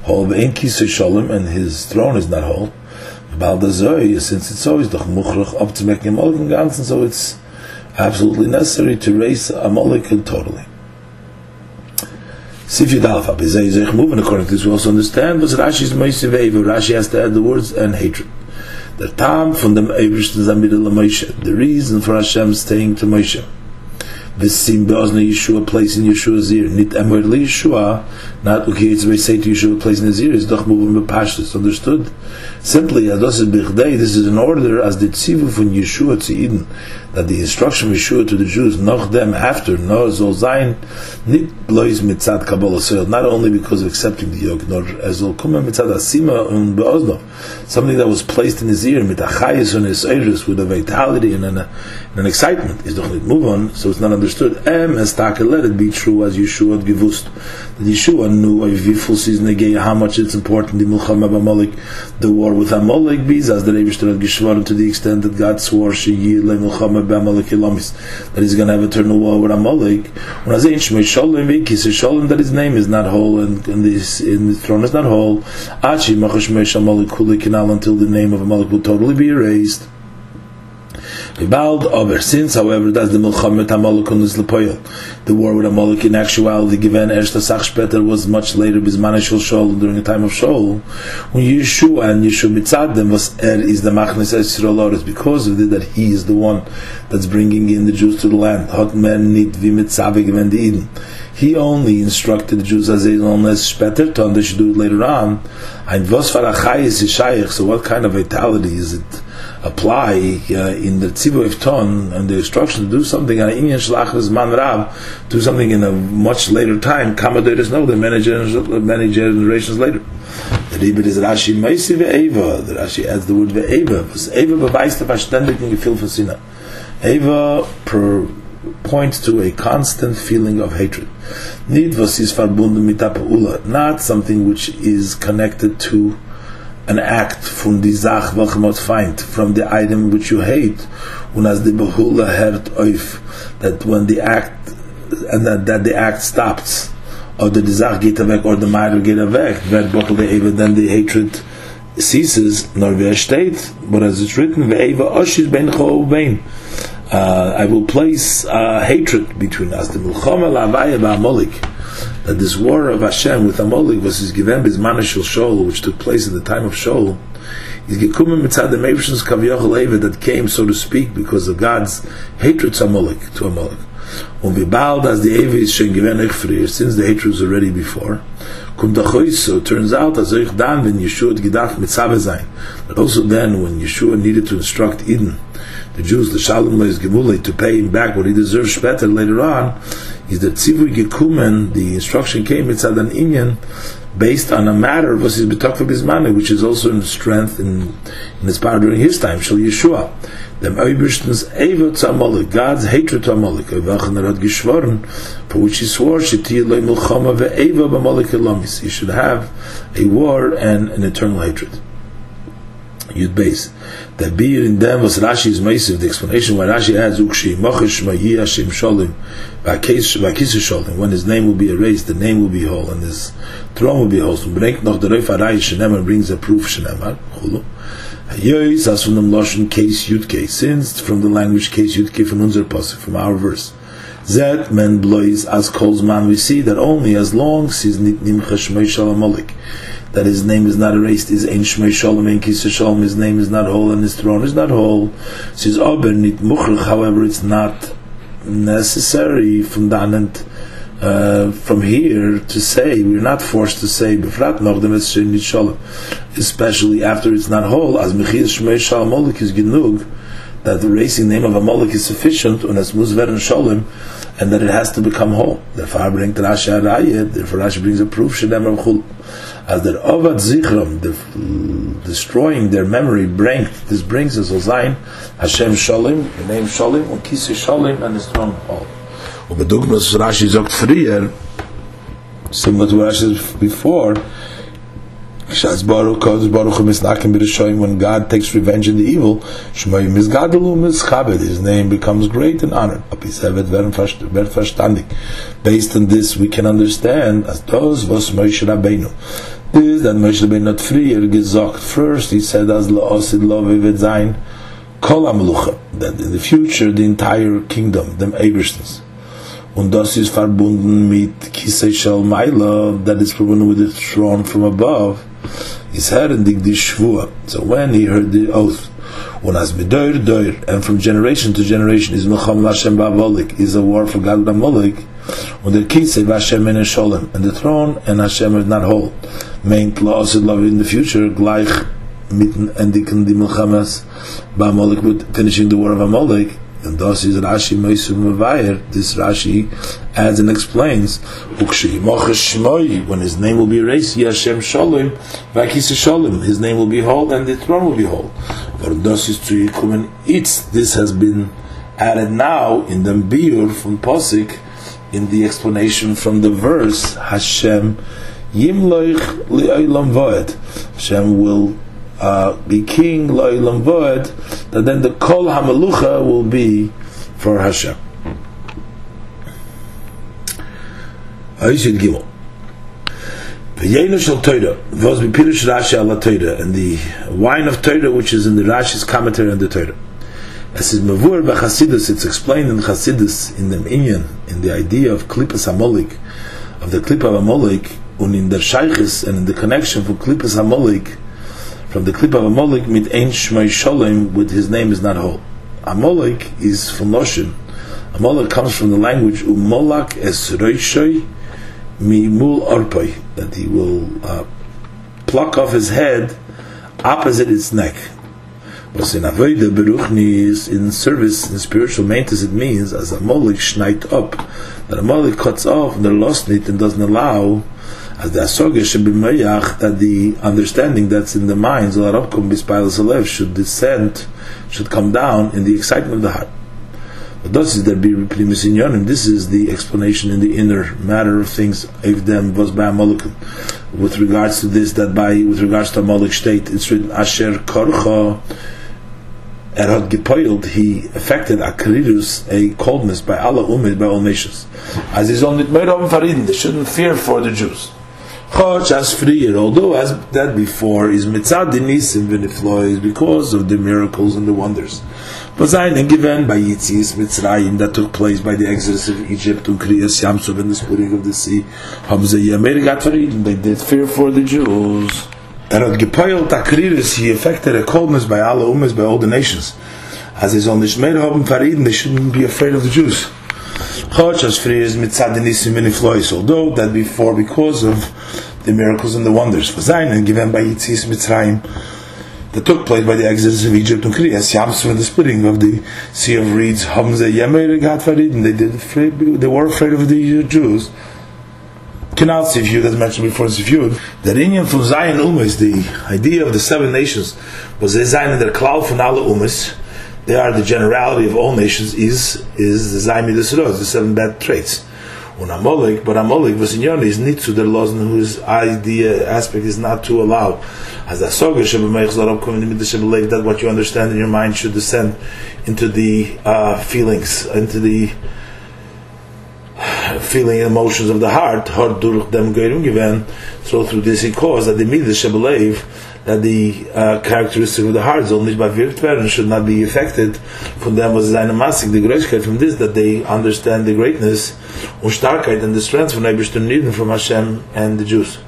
whole. Ein Kisei Shalom, and his throne is not whole. Baldazoy, since it's always the Muchrach up to make him all Ganzen, so it's absolutely necessary to raise a molecule totally. Sifyud Alpha, Bezei Zech moving according to this, we also understand, but Rashi is Moise Veiva, Rashi has to add the words and hatred. The time from the Eivish to Zamir Moshe, the reason for Hashem staying to Moshe. V'sim be'ozne Yeshua, place in Yeshua's ear. Nit emer li Yeshua, not ukiyetz we say to Yeshua, place in ear, is doch moving bepashtus. Understood? Simply, ados is bichdei, this is an order as the tzivu from Yeshua to Eden, that the instruction Yeshua to the Jews, noch them after, no zol zayin, nit blois mitzad Kabbalah soil, not only because of accepting the yoke, nor er as zol kuma mitzad asima un be'oznov, something that was placed in his ear, mit achayis un his with a vitality and an, and an excitement, is doch nit move on, so it's not understood. Em as taka, let it be true as Yeshua gewusst. That Yeshua knew wie viel is negay, how much it's important, the Mulchama Amalek, the war with Amalek, bis as the Eibishter had geschworen to the extent that God swore, she yir le Amalek that he's going to have eternal war with Amalek. When I say Shmei Shalom, he says Shalom, that his name is not whole, and, and throne is not whole, Achi, Machash until the name of Amalek will totally be erased. Bald over. Since, however, that's the Milchamet Amalekun is Lepoyel. The war with Amalek in actuality, given Ershta Sachspeter was much later, Bismana Shul Shol, during the time of Shol. When Yeshua and Yeshua Mitzadem was Er is the Machnes Esrolor, it's because of it that he is the one that's bringing in the Jews to the land. Hot men need Vimitzave given the Eden. He only instructed the Jews as they as Speter, to they it later on. And was for so what kind of vitality is it? Apply uh, in the tzivu of ton and the instruction to do something on inyan shlachas man rav, do something in a much later time. Kamaderis know the many generations, later. The Rebbe is Rashi Meisi ve'eva. The Rashi adds the word ve'eva. Was Eva beweist der verständigen Gefühl von Sinne. Eva per, points to a constant feeling of hatred. Need was is verbunden mit not something which is connected to an act from the Zach welchem find from the item which you hate, und as the Behula hert oif, that when the act, and that, that the act stops, or the Zach geht weg, or the Meider geht weg, wer bochel even then the hatred ceases, nor wer steht, but as it's written, ve'eva oshis ben cho bein, uh, I will place uh, hatred between us. The milchama lavaya ba'amolik that this war of Hashem with Amalek was given bizman shel Shol, which took place in the time of Shol, is gekommen mitzad the Kavyochel Eva that came, so to speak, because of God's hatred to Amalek, to Amalek. Und wie bald as the Eva is schon given Echfrir, since the hatred was already before, kommt der so turns out as euch dann, when Yeshua gedacht mitzave sein, but also then, when Yeshua needed to instruct Eden, the Jews, the Shalom is Gemulei, to pay him back what he deserves better later on, is that Tzivui Gekumen, the instruction came, it's an Inyan, based on a matter his B'tokva Bizmane, which is also in strength in, in his power during his time, Shal Yeshua. The Eibishten's Eva to God's hatred to Amalek, Evachanerad Gishvoren, for which he swore, Shetir Loi Milchama Ve'eva B'Amalek Elomis. He should have a war and an eternal hatred. Yud Beis. The beer in them was Rashi's Meisiv, the explanation why Rashi adds Ukshi, Mochish Mahi Hashem Sholim, Vakis Sholim, when his name will be erased, the name will be whole, and his throne will be whole. So bringt noch der Reif Arai Shenemar brings a proof Shenemar, Chulu. Yois, as from the Lashon case Yudke, since from the language case Yudke from unser Pasuk, from our verse. Zet men blois as calls we see that only as long as he's nimcha shmei shalom that his name is not erased, is Ein Shmei Shalom, Ein Kisa Shalom, his name is not whole, and his throne is not whole. Says Aber Nit Muchrich, however, it's not necessary from the uh, from here to say, we're not forced to say, Befrat Nochdem Nit Shalom, especially after it's not whole, as Mechir Shmei Shalom Molik is Genug, that the racing name of a Molik is sufficient, and as Muzver Shalom, and that it has to become whole. Therefore, Rashi brings a proof, Shedem Rav as der Ovad Zichram, the, destroying their memory, bring, this brings us Ozayin, Hashem Shalom, the name Shalom, and Kisi Shalom, and his all. Und bedugmas Rashi sagt früher, similar to what Rashi said before, Shaz Baruch Kodesh Baruch Misnakim B'Rishoyim when God takes revenge in the evil Shmoyim Mizgadelu Mischabed His name becomes great and honored. Apisevet Ver Verstandig Based on this we can understand as those was Moshe Rabbeinu is that Moshe Rabbeinu not freer gesagt first he said as La'osid Lo Vivet Zayin Kol HaMelucha. That in the future the entire kingdom them Eberstens und das ist verbunden mit Kisei Shal Maila that is proven with the throne from above. He's heard in the Shvua. So when he heard the oath, when as bedoir doir, and from generation to generation is Milcham Hashem Ba'avolik, is a war for God Ba'avolik, when the Kisei Vashem and Sholem, and the throne and Hashem is not whole. Meint laws of love in the future, gleich mitten endigen die Milchamas Ba'avolik with finishing the war of Amalek, and thus is Rashi Meisum Mavayer. This Rashi adds and explains when his name will be erased, Yashem Shalom, Vakis Shalom, his name will be whole and the throne will be whole. For thus is to Yikumen Itz. This has been added now in the Biur from Posik in the explanation from the verse Hashem Yimloich Li'olam Voed. Hashem will uh, be king lo'ilam voed, that then the kol hamalucha will be for Hashem. Ayishid Gimel. V'yenu Torah, v'oz b'pirush Rashi ala Torah, and the wine of Torah, which is in the Rashi's commentary on the Torah. As is mavur b'chasidus, it's explained in Chasidus, in the Inyan, in the idea of Klippas Amolik, of the Klippa of Amolik, and in the Shaykhis, and in the connection for Klippas Amolik, from the clip of Amalek mit ein shmei sholem with his name is not whole. Amalek is from Loshin. Amalek comes from the language umolak es reishoy mimul orpoi that he will uh, pluck off his head opposite its neck. But in Avodah Beruchni in service in spiritual maintenance it means as Amalek schneit up that Amalek cuts off and the lost it and doesn't allow as the asoge should be mayach that the understanding that's in the minds should descend, should come down in the excitement of the heart. But this is the This is the explanation in the inner matter of things. If them was by with regards to this, that by with regards to Amalek state, it's written Asher Korcha. Erhad gepoiled, he affected Akrirus, a coldness by Allah Umid, by all nations. As is only Farid, they shouldn't fear for the Jews. Choch as freer, although as that before is mitzad dinisim v'niflois because of the miracles and the wonders. Vazayin given by Yitzis Mitzrayim that took place by the exodus of Egypt and Kriyas Yamsov and the splitting of the sea. Hamza Yameir got and they did fear for the Jews. And at Gepoil Takriris he affected a coldness by Allah Umas by all the nations. As his own Nishmeir Hobim Farid, they shouldn't be afraid of the Jews. Chochas Frias mitzad nisim v'niflois, although that before, because of the miracles and the wonders, Vazayin, and given by Yitzis Mitzrayim, that took place by the exodus of Egypt and Kriyas, Yamsur, and the splitting of the Sea of Reeds, Hamza, Yemer, Gad Farid, and they did afraid, they were afraid of the Jews. Canal Siviyud, as mentioned before in Siviyud, that Indian from Zion Umas, the idea of the seven nations, was the Zion in their cloud from Allah Umas, they are the generality of all nations is is the Zaimi the seven bad traits. When Amalek, but Amalek was in Yon is nitzu the laws whose idea aspect is not to allow. As a soga that what you understand in your mind should descend into the uh, feelings, into the feeling emotions of the heart. So through this he caused that the midas believe that the uh, characteristic of the heart is only by and should not be affected from them was eine Masik, the Größkeit from this, that they understand the greatness und Starkheit and the strength from Eibishter Niden from Hashem and the Jews.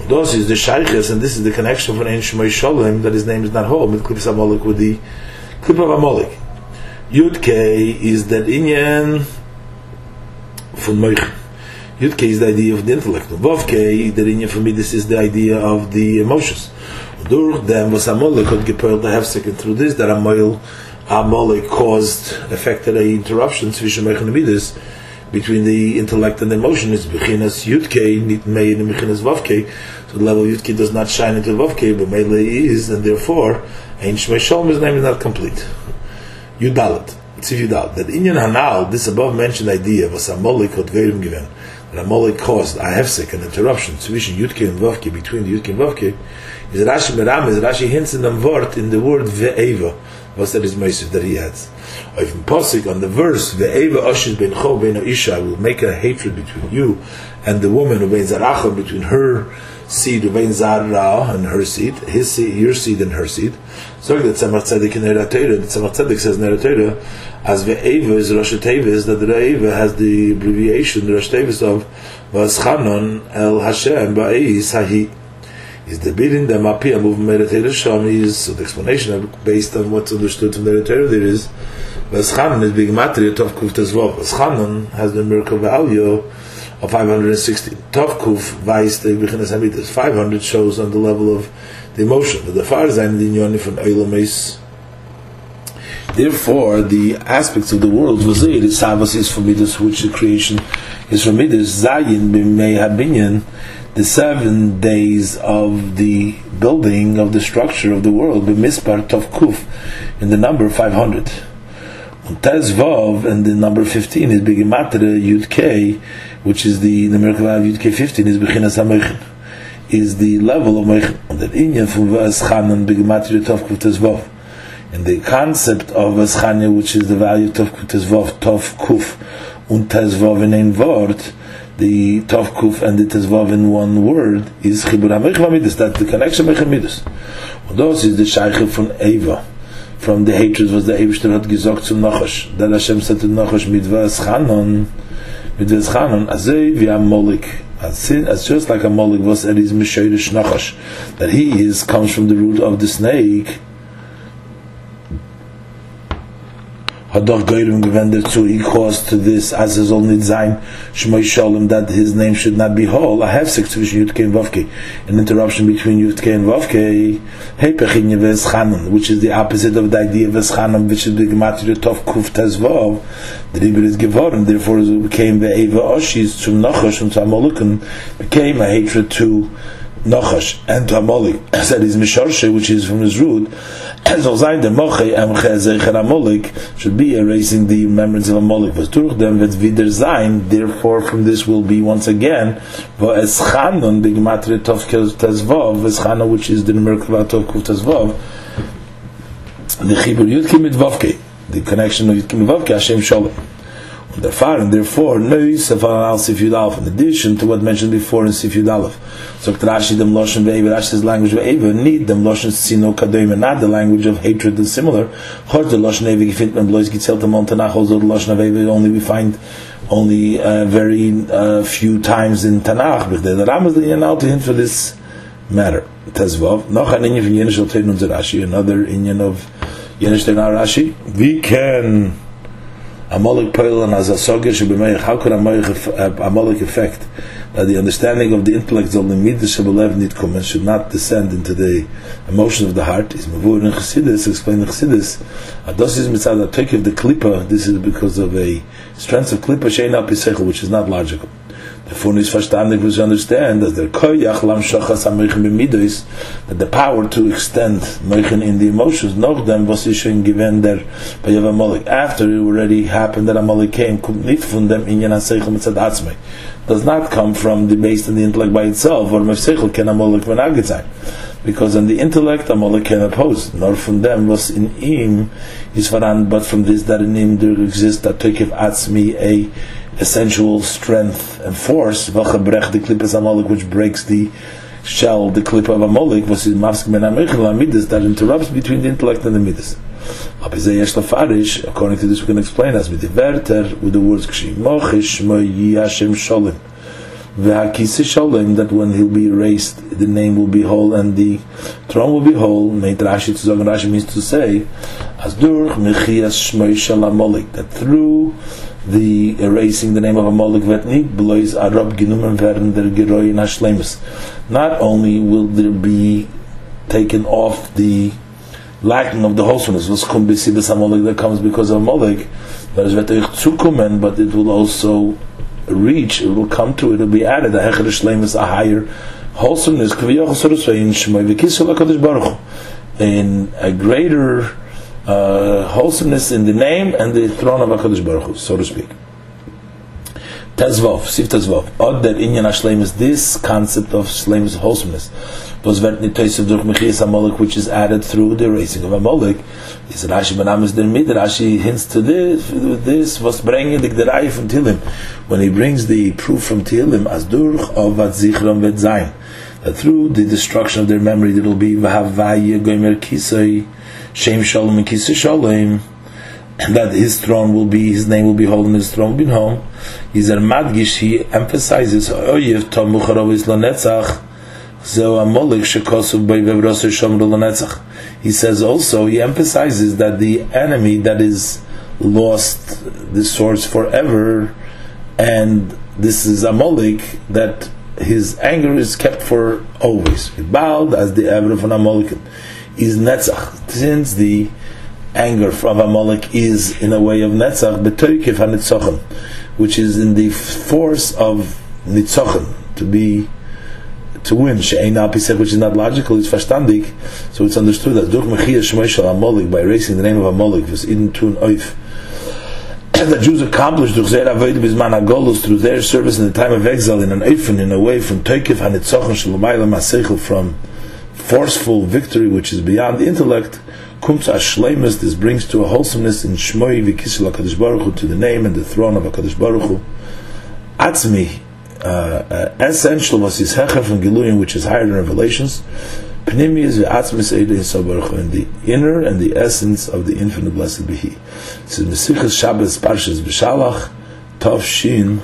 Und das is the Shaykhis, and this is the connection from Ein Shemay Sholem, that his name is not whole, with Klippus Amolik, with the Klipp of Amolik. Yud K is that Inyan from Moich. Yud K is the idea of the intellect. Vav K, the Inyan for me, this is the idea of the emotions durch dem was Amalek had gepoilt the hefsek and through this that Amal Amalek caused affected a interruption zwischen Mech and Midas between the intellect and the emotion is bechinas yudke, nit mei in bechinas vavke. So the level yudke does not shine into vavke, but mele is, and therefore, ein shmei shalom, his name is not complete. Yudalit. Yudal. That Inyan Hanal, this above mentioned idea, was a molik geirim given. That a molik caused a hefsek, an interruption, zwischen Yudke and Vavke, between the Yudke and Vavke, is Rashi Meram, is Rashi hints in the word, in the word Ve'eva, was that is Meisiv that he has. Or even Posik, on the verse, Ve'eva Oshit Ben Cho Ben Isha, will make a hatred between you and the woman, who Ben Zarachah, between her seed, Ben Zara and her seed, his seed, your seed and her seed. So that Tzemach Tzedek Eretz Torah, the Tzemach Tzedek says Eretz Torah, as Ve'eva is Rosh Tevis, that the Ve'eva has the abbreviation, the Rosh Tevis of Vaschanon El Hashem Ba'is Hahi. Is the bidding the Mapi, a movement Eretz Sham is, so the explanation based on what's understood from the Torah there is, Vaschanon is big matri of Kuf Tezvov. Vaschanon has the miracle value of 560. Tov Kuf Vais the Bechinas Hamitas. 500 shows on the level of the emotion. The far zayin dinyoni from Eilomis. Therefore, the aspects of the world is Savas is from Midas, which the creation is from Midas. Zayin b'mei habinyan, the seven days of the building of the structure of the world, b'mispar tov kuf, in the number 500. Tezvav and the number 15 is Begimatra Yud K, which is the numerical value of Yud K 15 is Bechinas HaMeichin is the level of Meich and the Inyan from Vaschan Big Begmatri Tov Kuf Tezvov. And the concept of Vaschanya, which is the value of Tov Kuf Tezvov, Tov Kuf und Tezvov in ein Wort, the Tov Kuf and the Tezvov in one word, is Chibur HaMeich Vamidus, that's the connection Meich Hamidus. Und das ist the Sheiche von Eva. From the hatred was the Eivishter hat gesagt zum Nachash, that Hashem said to Nachash, mit Vaschanon, mit Vaschanon, azay vi Amolik, as just like a molik was that is mishoyrish nachash, that he is comes from the root of the snake. Hadoch Goyrim gewendet zu, he caused to this, as is only zayin, Shmoy Shalom, that his name should not be whole. I have six between Yudke and Vavke. An interruption between Yudke and Vavke, Hepech in Yeves which is the opposite of the idea of Ves which is the Gematria Tov Kuf Tezvav, the Ribber is geworden, therefore it became the Eva Oshis, zum Nachash, and to Amolukan, became a hatred to Nachash and to Amolik, that is Mishorshe, which is from his root, Moche should be erasing the remembrance of Amolik was durch them wird er therefore from this will be once again wo es Chanon the Gematria Tov Tezvov es Chanon which is the numerical Tov Tezvov the Chibur the connection of Yudke mit Vovke Hashem Shalom and therefore, and therefore, nois al sif yudalef. In addition to what mentioned before in sif yudalef. So Rashi dem loshen ve'eva, Rashi's language ve'eva, need dem loshen sino kadoim, not the language of hatred and similar. Chor the loshen ve'eva gefit men blois gitzelt the montanach, also the loshen ve'eva only we find only uh, very uh, few times in Tanakh. But the Ram is the yanal to hint for this matter. Tezvav. Noch an inyan from Yenish al Rashi, another inyan of Yenish Rashi. We can Amalek and as a Soger Shebemeich, how could Amalek affect that the understanding of the intellect of the Midas Shebelev Nitkum should not descend into the emotions of the heart? Is Mavur in Chassidus, explained in Chassidus, Ados is mitzad take of the Klippa, this is because of a strength of Klippa Shein Al which is not logical. Therefore, is verstandig we understand that the koyach lam shachas ha-meichen b'midois, that the power to extend meichen in the emotions, noch dem was ishen given der Bayav Amalek. After it already happened that Amalek came, kommt nicht von dem inyan ha-seichel mitzad atzmei. Does not come from the based on the intellect by itself, or mefseichel ken Amalek v'nagit sein. Because on the intellect, Amalek can oppose, nor from them was in im is varan, but from this that in im there exists that tokev atzmi a essential strength and force, which breaks the shell, the clip of a was in Mavsk ben Amichel that interrupts between the intellect and the midas. According to this, we can explain as with the verter, with the words Kshim Mochish Moyi Hashem Sholem. V'hakisi Sholem, that when he'll be erased, the name will be whole and the throne will be whole. Meit Rashi to Zogan Rashi means to say, as durch Mechias Shmoy Shalamolik, that through the erasing the name of a Molek Vetni, blois Arab Ginumen werden der Geroi Nashlemus. Not only will there be taken off the lacking of the wholesomeness, was kum that comes because of Molek, That is euch zukommen, but it will also reach, it will come to, it will be added, a hecher shleim is a higher wholesomeness, in a greater uh, wholesomeness in the name and the throne of HaKadosh Baruch Hu, so to speak. Tezvov, Sif Tezvov. Odd that Inyan Ashleim is this concept of Shleim's wholesomeness. Was wird nicht Teisiv durch Mechias Amalek, which is added through the erasing of Amalek. Is Rashi Benamis der Mid, Rashi hints to this, this was bringing the Gderai from Tilim. When he brings the proof from Tilim, as durch of Vat Zichram Vet Zayin. That through the destruction of their memory, there will be Vahavaye Gomer Kisei, Shem Shalom and Kisei Shalom that his throne will be, his name will be holding his throne will be. He's a madgish, he emphasizes, Oyev Tom Mucharov is Lanetzach, Zeo Amolik Shekosov by Vevrosir Shomru Lanetzach. He says also, he emphasizes that the enemy that is lost the source forever, and this is Amolik, that his anger is kept for always. Bald as the Ever of an Amolik is Netzach, since the anger from Amalek is in a way of Netzach, betoykif ha which is in the force of Nitzochen, to be to win. She'ein said, which is not logical, it's verstandig, so it's understood that durch mechia shmoy Amalek, by erasing the name of Amalek, was in tun oif, the Jews accomplished durch their avoid bisman agolus through their service in the time of exile in an oifen, in a way from toykif ha-nitzochen shalomayla masechel, from forceful victory which is beyond the intellect, comes this brings to a wholesomeness in Shmoi v'kisel HaKadosh Baruch Hu, to the name and the throne of HaKadosh Baruch Hu. Atzmi, uh, uh, essential was his hecher from Giluyim, which is higher than revelations. Pnimi is v'atzmis Yisrael Baruch in the inner and the essence of the infinite blessed be He. This is Mesichas Shabbos Parshas B'Shalach, Tov Shin.